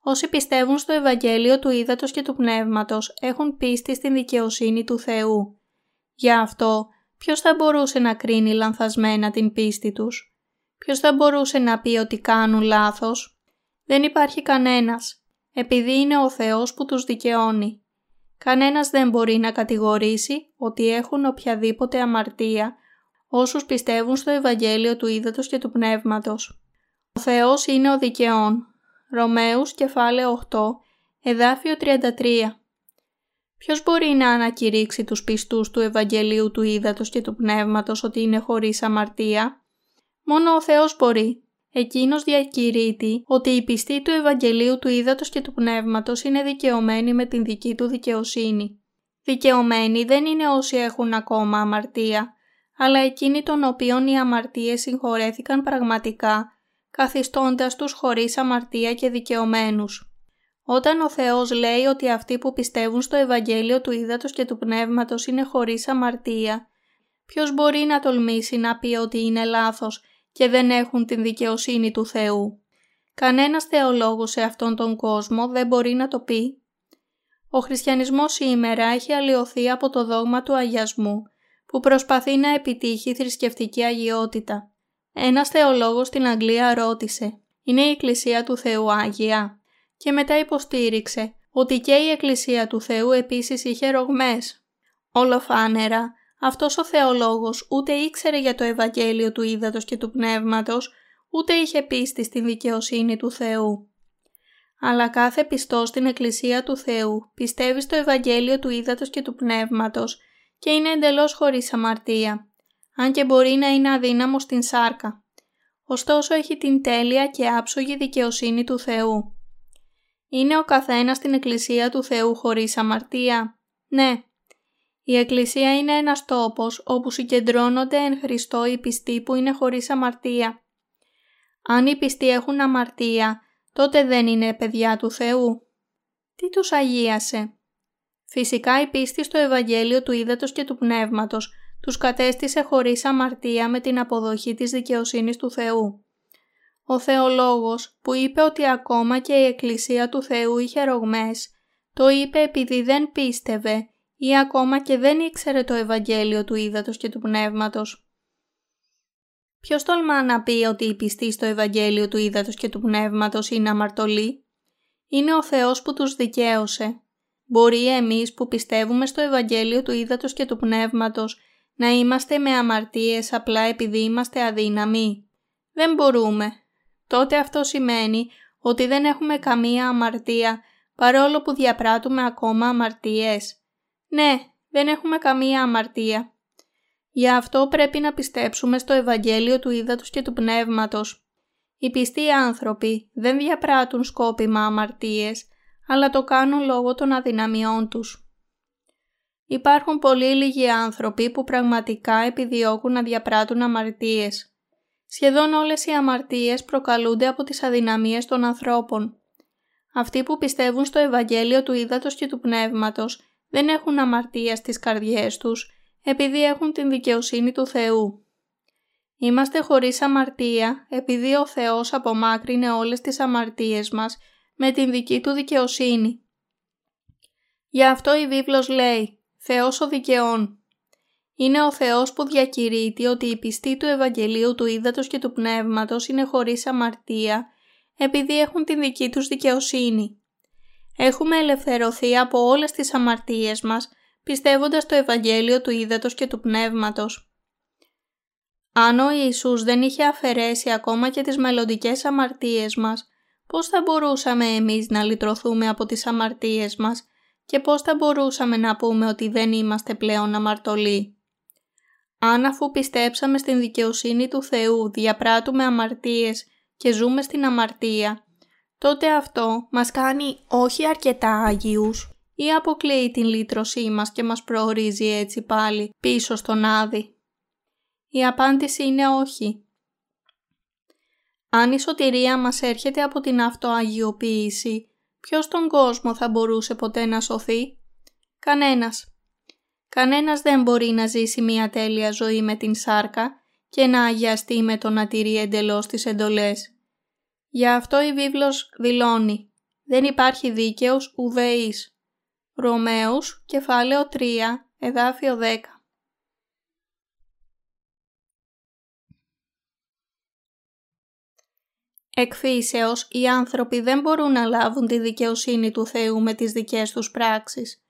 Όσοι πιστεύουν στο Ευαγγέλιο του Ήδατος και του Πνεύματος έχουν πίστη στην δικαιοσύνη του Θεού. Γι' αυτό, ποιος θα μπορούσε να κρίνει λανθασμένα την πίστη τους; Ποιος θα μπορούσε να πει ότι κάνουν λάθος; Δεν υπάρχει κανένας, επειδή είναι ο Θεός που τους δικαιώνει. Κανένας δεν μπορεί να κατηγορήσει ότι έχουν οποιαδήποτε αμαρτία όσους πιστεύουν στο Ευαγγέλιο του Ήδατος και του Πνεύματος. Ο Θεός είναι ο δικαιών. Ρωμαίους κεφάλαιο 8, εδάφιο 33. Ποιος μπορεί να ανακηρύξει τους πιστούς του Ευαγγελίου του Ήδατος και του Πνεύματος ότι είναι χωρίς αμαρτία; Μόνο ο Θεός μπορεί. Εκείνος διακηρύττει ότι οι πιστοί του Ευαγγελίου του Ήδατος και του Πνεύματος είναι δικαιωμένοι με την δική του δικαιοσύνη. Δικαιωμένοι δεν είναι όσοι έχουν ακόμα αμαρτία, αλλά εκείνοι των οποίων οι αμαρτίες συγχωρέθηκαν πραγματικά καθιστώντας τους χωρίς αμαρτία και δικαιωμένους. Όταν ο Θεός λέει ότι αυτοί που πιστεύουν στο Ευαγγέλιο του Ήδατος και του Πνεύματος είναι χωρίς αμαρτία, ποιος μπορεί να τολμήσει να πει ότι είναι λάθος και δεν έχουν την δικαιοσύνη του Θεού; Κανένας θεολόγος σε αυτόν τον κόσμο δεν μπορεί να το πει. Ο χριστιανισμός σήμερα έχει αλλοιωθεί από το δόγμα του αγιασμού που προσπαθεί να επιτύχει θρησκευτική αγιότητα. Ένας θεολόγος στην Αγγλία ρώτησε «Είναι η Εκκλησία του Θεού Άγια» και μετά υποστήριξε ότι και η Εκκλησία του Θεού επίσης είχε ρογμές. Ολοφάνερα, αυτός ο θεολόγος ούτε ήξερε για το Ευαγγέλιο του Ήδατος και του Πνεύματος, ούτε είχε πίστη στην δικαιοσύνη του Θεού. Αλλά κάθε πιστός στην Εκκλησία του Θεού πιστεύει στο Ευαγγέλιο του Ήδατος και του Πνεύματος και είναι εντελώς χωρίς αμαρτία αν και μπορεί να είναι αδύναμο στην σάρκα. Ωστόσο έχει την τέλεια και άψογη δικαιοσύνη του Θεού. Είναι ο καθένας στην Εκκλησία του Θεού χωρίς αμαρτία; Ναι. Η Εκκλησία είναι ένας τόπος όπου συγκεντρώνονται εν Χριστώ οι πιστοί που είναι χωρίς αμαρτία. Αν οι πιστοί έχουν αμαρτία, τότε δεν είναι παιδιά του Θεού. Τι τους αγίασε; Φυσικά η πίστη στο Ευαγγέλιο του Ήδατος και του Πνεύματος τους κατέστησε χωρίς αμαρτία με την αποδοχή της δικαιοσύνης του Θεού. Ο θεολόγος που είπε ότι ακόμα και η Εκκλησία του Θεού είχε ρογμές, το είπε επειδή δεν πίστευε ή ακόμα και δεν ήξερε το Ευαγγέλιο του Ήδατος και του Πνεύματος. Ποιος τολμά να πει ότι οι πιστοί στο Ευαγγέλιο του Ήδατος και του Πνεύματος είναι αμαρτωλοί; Είναι ο Θεός που τους δικαίωσε. Μπορεί εμείς που πιστεύουμε στο Ευαγγέλιο του Ήδατος και του Πνεύματος να είμαστε με αμαρτίες απλά επειδή είμαστε αδύναμοι; Δεν μπορούμε. Τότε αυτό σημαίνει ότι δεν έχουμε καμία αμαρτία παρόλο που διαπράττουμε ακόμα αμαρτίες. Ναι, δεν έχουμε καμία αμαρτία. Γι' αυτό πρέπει να πιστέψουμε στο Ευαγγέλιο του Ήδατος και του Πνεύματος. Οι πιστοί άνθρωποι δεν διαπράττουν σκόπιμα αμαρτίες, αλλά το κάνουν λόγω των αδυναμιών τους. Υπάρχουν πολύ λίγοι άνθρωποι που πραγματικά επιδιώκουν να διαπράττουν αμαρτίες. Σχεδόν όλες οι αμαρτίες προκαλούνται από τις αδυναμίες των ανθρώπων. Αυτοί που πιστεύουν στο Ευαγγέλιο του Ήδατος και του Πνεύματος δεν έχουν αμαρτία στις καρδιές τους, επειδή έχουν την δικαιοσύνη του Θεού. Είμαστε χωρίς αμαρτία, επειδή ο Θεός απομάκρυνε όλες τις αμαρτίες μας με την δική του δικαιοσύνη. Γι' αυτό η βίβλος λέει Θεός ο δικαιών. Είναι ο Θεός που διακηρύττει ότι οι πιστοί του Ευαγγελίου του Ήδατος και του Πνεύματος είναι χωρίς αμαρτία επειδή έχουν την δική τους δικαιοσύνη. Έχουμε ελευθερωθεί από όλες τις αμαρτίες μας πιστεύοντας το Ευαγγέλιο του Ήδατος και του Πνεύματος. Αν ο Ιησούς δεν είχε αφαιρέσει ακόμα και τις μελλοντικές αμαρτίες μας, πώς θα μπορούσαμε εμείς να λυτρωθούμε από τις αμαρτίες μας και πώς θα μπορούσαμε να πούμε ότι δεν είμαστε πλέον αμαρτωλοί; Αν αφού πιστέψαμε στην δικαιοσύνη του Θεού διαπράττουμε αμαρτίες και ζούμε στην αμαρτία, τότε αυτό μας κάνει όχι αρκετά Άγιους ή αποκλείει την λύτρωσή μας και μας προορίζει έτσι πάλι πίσω στον Άδη. Η απάντηση είναι όχι. Αν η σωτηρία μας έρχεται από την αυτοαγιοποίηση, ποιος στον κόσμο θα μπορούσε ποτέ να σωθεί; Κανένας. Κανένας δεν μπορεί να ζήσει μια τέλεια ζωή με την σάρκα και να αγιαστεί με το να τηρεί εντελώς τις εντολές. Γι' αυτό η βίβλος δηλώνει «Δεν υπάρχει δίκαιος ουδεής». Ρωμαίους, κεφάλαιο 3, εδάφιο 10. Εκφύσεως, οι άνθρωποι δεν μπορούν να λάβουν τη δικαιοσύνη του Θεού με τις δικές τους πράξεις.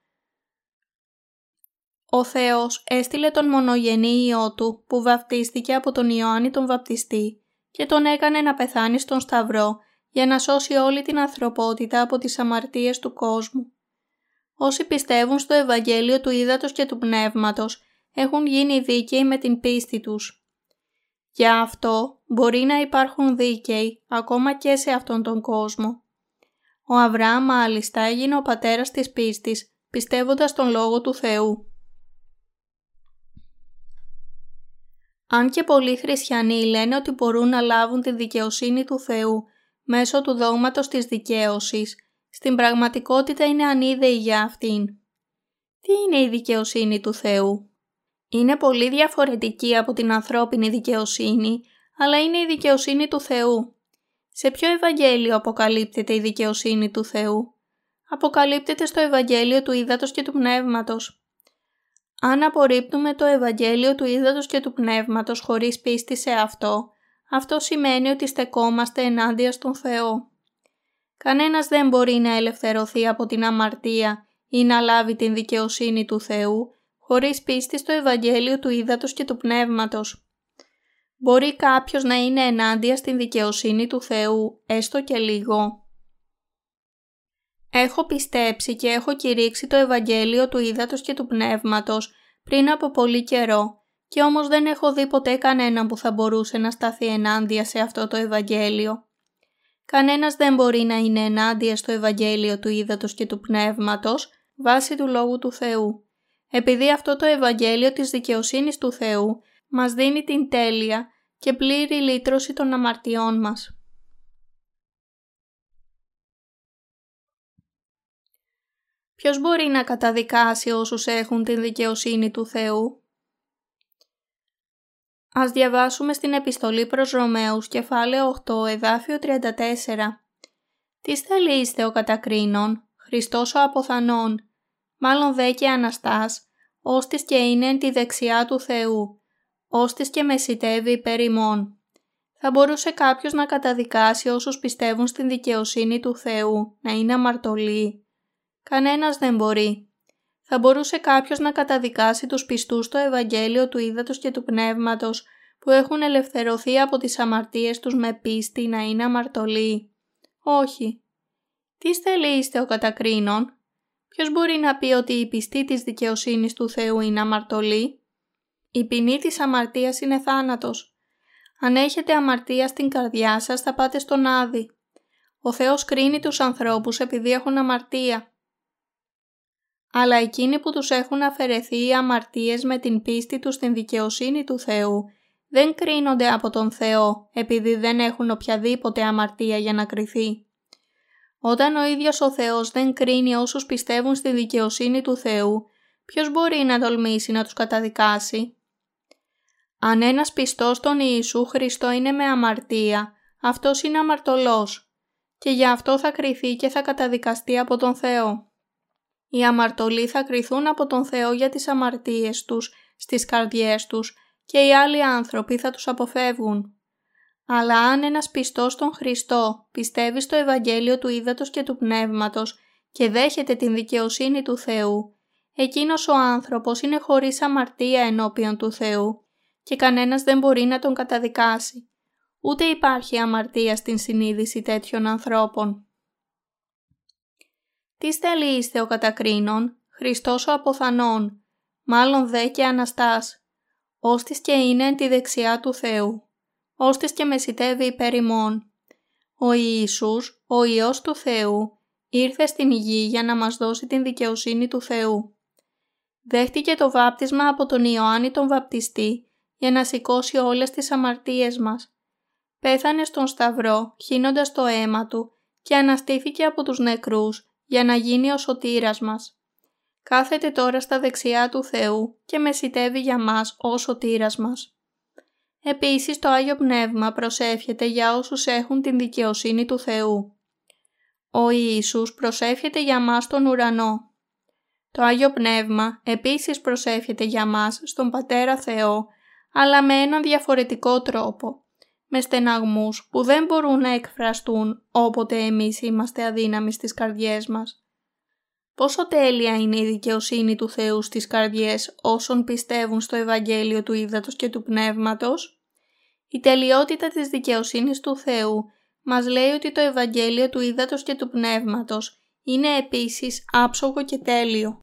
Ο Θεός έστειλε τον μονογενή Υιό Του που βαπτίστηκε από τον Ιωάννη τον Βαπτιστή και τον έκανε να πεθάνει στον Σταυρό για να σώσει όλη την ανθρωπότητα από τις αμαρτίες του κόσμου. Όσοι πιστεύουν στο Ευαγγέλιο του Ήδατος και του Πνεύματος έχουν γίνει δίκαιοι με την πίστη τους. Γι' αυτό μπορεί να υπάρχουν δίκαιοι ακόμα και σε αυτόν τον κόσμο. Ο Αβραάμ μάλιστα έγινε ο πατέρας της πίστης πιστεύοντας τον Λόγο του Θεού. Αν και πολλοί χριστιανοί λένε ότι μπορούν να λάβουν τη δικαιοσύνη του Θεού μέσω του δόγματος της δικαίωσης, στην πραγματικότητα είναι ανίδεοι για αυτήν. Τι είναι η δικαιοσύνη του Θεού; Είναι πολύ διαφορετική από την ανθρώπινη δικαιοσύνη, αλλά είναι η δικαιοσύνη του Θεού. Σε ποιο Ευαγγέλιο αποκαλύπτεται η δικαιοσύνη του Θεού; Αποκαλύπτεται στο Ευαγγέλιο του Ήδατος και του Πνεύματος. Αν απορρίπτουμε το Ευαγγέλιο του Ήδατος και του Πνεύματος χωρίς πίστη σε αυτό, αυτό σημαίνει ότι στεκόμαστε ενάντια στον Θεό. Κανένας δεν μπορεί να ελευθερωθεί από την αμαρτία ή να λάβει την δικαιοσύνη του Θεού χωρίς πίστη στο Ευαγγέλιο του Ήδατος και του Πνεύματος. Μπορεί κάποιος να είναι ενάντια στην δικαιοσύνη του Θεού, έστω και λίγο, Έχω πιστέψει και έχω κηρύξει το Ευαγγέλιο του Ήδατος και του Πνεύματος πριν από πολύ καιρό και όμως δεν έχω δει ποτέ κανέναν που θα μπορούσε να σταθεί ενάντια σε αυτό το Ευαγγέλιο. Κανένας δεν μπορεί να είναι ενάντια στο Ευαγγέλιο του Ήδατος και του Πνεύματος βάσει του Λόγου του Θεού. Επειδή αυτό το Ευαγγέλιο της δικαιοσύνης του Θεού μας δίνει την τέλεια και πλήρη λύτρωση των αμαρτιών μας. Ποιος μπορεί να καταδικάσει όσους έχουν την δικαιοσύνη του Θεού; Ας διαβάσουμε στην επιστολή προς Ρωμαίους κεφάλαιο 8 εδάφιο 34. Τι είστε ο κατακρίνων, Χριστός ο αποθανών, μάλλον δε και Αναστάς, ώστις και είναι εν τη δεξιά του Θεού, ώστις και μεσητεύει υπέρ ημών. Θα μπορούσε κάποιος να καταδικάσει όσους πιστεύουν στην δικαιοσύνη του Θεού, να είναι αμαρτωλοί. Κανένας δεν μπορεί. Θα μπορούσε κάποιος να καταδικάσει τους πιστούς στο Ευαγγέλιο του Ήδατος και του Πνεύματος που έχουν ελευθερωθεί από τις αμαρτίες τους με πίστη να είναι αμαρτωλοί. Όχι. Τι στελείστε ο κατακρίνων; Ποιος μπορεί να πει ότι η πιστή της δικαιοσύνης του Θεού είναι αμαρτωλή. Η ποινή της αμαρτίας είναι θάνατος. Αν έχετε αμαρτία στην καρδιά σας θα πάτε στον Άδη. Ο Θεός κρίνει τους ανθρώπους επειδή έχουν αμαρτία αλλά εκείνοι που τους έχουν αφαιρεθεί οι αμαρτίες με την πίστη τους στην δικαιοσύνη του Θεού δεν κρίνονται από τον Θεό επειδή δεν έχουν οποιαδήποτε αμαρτία για να κριθεί. Όταν ο ίδιος ο Θεός δεν κρίνει όσους πιστεύουν στη δικαιοσύνη του Θεού, ποιος μπορεί να τολμήσει να τους καταδικάσει; Αν ένας πιστός στον Ιησού Χριστό είναι με αμαρτία, αυτός είναι αμαρτωλός και γι' αυτό θα κριθεί και θα καταδικαστεί από τον Θεό. Οι αμαρτωλοί θα κριθούν από τον Θεό για τις αμαρτίες τους στις καρδιές τους και οι άλλοι άνθρωποι θα τους αποφεύγουν. Αλλά αν ένας πιστός στον Χριστό πιστεύει στο Ευαγγέλιο του Ήδατος και του Πνεύματος και δέχεται την δικαιοσύνη του Θεού, εκείνος ο άνθρωπος είναι χωρίς αμαρτία ενώπιον του Θεού και κανένας δεν μπορεί να τον καταδικάσει. ούτε υπάρχει αμαρτία στην συνείδηση τέτοιων ανθρώπων. Τι στέλει είστε ο κατακρίνων, Χριστός ο αποθανών, μάλλον δε και Αναστάς, ώστις και είναι εν τη δεξιά του Θεού, ώστις και μεσητεύει υπέρ ημών. Ο Ιησούς, ο Υιός του Θεού, ήρθε στην γη για να μας δώσει την δικαιοσύνη του Θεού. Δέχτηκε το βάπτισμα από τον Ιωάννη τον βαπτιστή για να σηκώσει όλες τις αμαρτίες μας. Πέθανε στον Σταυρό, χύνοντας το αίμα του και αναστήθηκε από τους νεκρούς για να γίνει ο σωτήρας μας. Κάθεται τώρα στα δεξιά του Θεού και μεσητεύει για μας ο σωτήρας μας. Επίσης το Άγιο Πνεύμα προσεύχεται για όσους έχουν την δικαιοσύνη του Θεού. Ο Ιησούς προσεύχεται για μας τον ουρανό. Το Άγιο Πνεύμα επίσης προσεύχεται για μας στον Πατέρα Θεό, αλλά με έναν διαφορετικό τρόπο, με στεναγμούς που δεν μπορούν να εκφραστούν όποτε εμείς είμαστε αδύναμοι στις καρδιές μας. Πόσο τέλεια είναι η δικαιοσύνη του Θεού στις καρδιές όσων πιστεύουν στο Ευαγγέλιο του Ήδατος και του Πνεύματος; Η τελειότητα της δικαιοσύνης του Θεού μας λέει ότι το Ευαγγέλιο του Ήδατος και του Πνεύματος είναι επίσης άψογο και τέλειο.